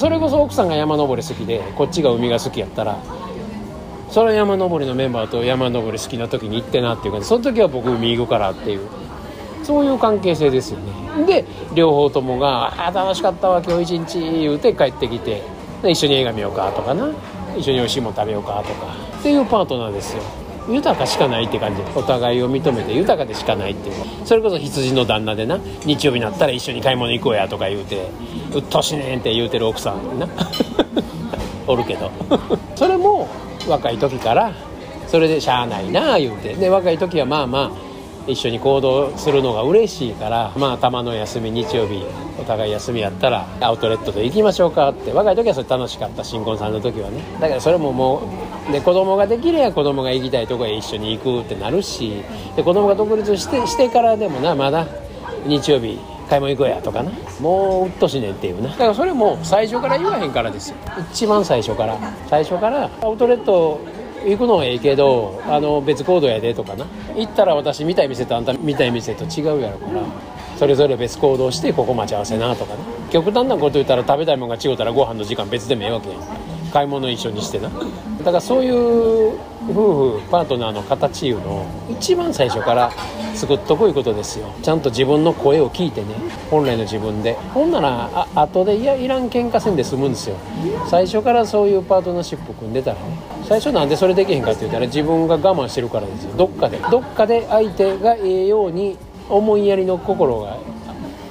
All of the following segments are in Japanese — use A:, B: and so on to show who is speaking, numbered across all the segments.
A: それこそ奥さんが山登り好きでこっちが海が好きやったらそれは山登りのメンバーと山登り好きな時に行ってなっていうかその時は僕海行くからっていうそういう関係性ですよね。で両方ともが「あ楽しかったわ今日一日」言うて帰ってきて一緒に映画見ようかとかな。一緒においしいもん食べようかとか。っていうパートナーですよ。豊かしかないって感じ。お互いを認めて豊かでしかないっていう。それこそ羊の旦那でな日曜日になったら一緒に買い物行こうやとか言うてうっとしねんって言うてる奥さんな。おるけど。それも若い時からそれでしゃあないなあ言うて。で若い時はまあまあ一緒に行動するのが嬉しいからまあたまの休み日曜日お互い休みやったらアウトレットで行きましょうかって。若い時はそれ楽しかった新婚さんの時はね。だからそれももうで子供ができれば子供が行きたいとこへ一緒に行くってなるしで子供が独立してしてからでもなまだ日曜日買い物行こうやとかな。もううっとしねんっていうな。だからそれも最初から言わへんからですよ。一番最初から。最初からアウトレット行くのはええけどあの別行動やでとかな。行ったら私見たい店とあんた見たい店と違うやろからそれぞれ別行動してここ待ち合わせなとかね。極端なこと言ったら食べたいもんが違うたらご飯の時間別でもええわけやん。買い物一緒にしてな。だからそういう夫婦パートナーの形いうのを一番最初から作っとこいうことですよ。ちゃんと自分の声を聞いてね。本来の自分で。ほんならあ後でいやいらん喧嘩せんで済むんですよ。最初からそういうパートナーシップ組んでたらね。最初なんでそれできへんかって言ったら自分が我慢してるからですよ。どっかで。どっかで相手がええように思いやりの心が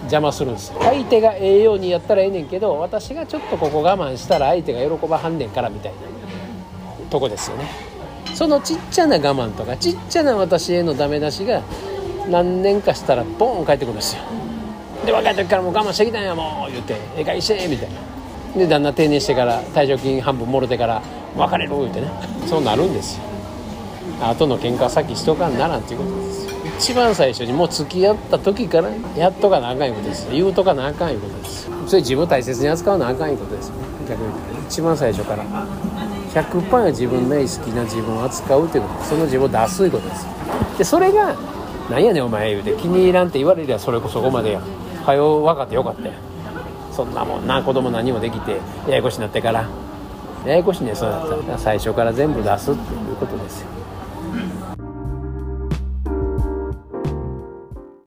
A: 邪魔するんですよ。相手がええようにやったらええねんけど私がちょっとここ我慢したら相手が喜ばはんねんからみたいなとこですよね。そのちっちゃな我慢とかちっちゃな私へのダメ出しが何年かしたらボーン返ってくるんですよ。で若い時からもう我慢してきたんやもう言うて「ええかいして」みたいな。で旦那定年してから退職金半分もろてから別れる言うてね。そうなるんですよ。後の喧嘩は先しとかんならんっていうことですよ。一番最初にもう付き合った時からやっとかなあかんいうことです。言うとかなあかんいうことです。それ自分を大切に扱うなあかんいうことです。逆に言ったら一番最初から。100%自分の好きな自分を扱うということ。その自分を出すいうことです。でそれが「なんやねんお前」言うて。気に入らんって言われりゃそれこそこまでや。はよ分かってよかったよそんなもんな。子供何もできてややこしになってから。ややこしいねそうだった最初から全部出すっていうことですよ。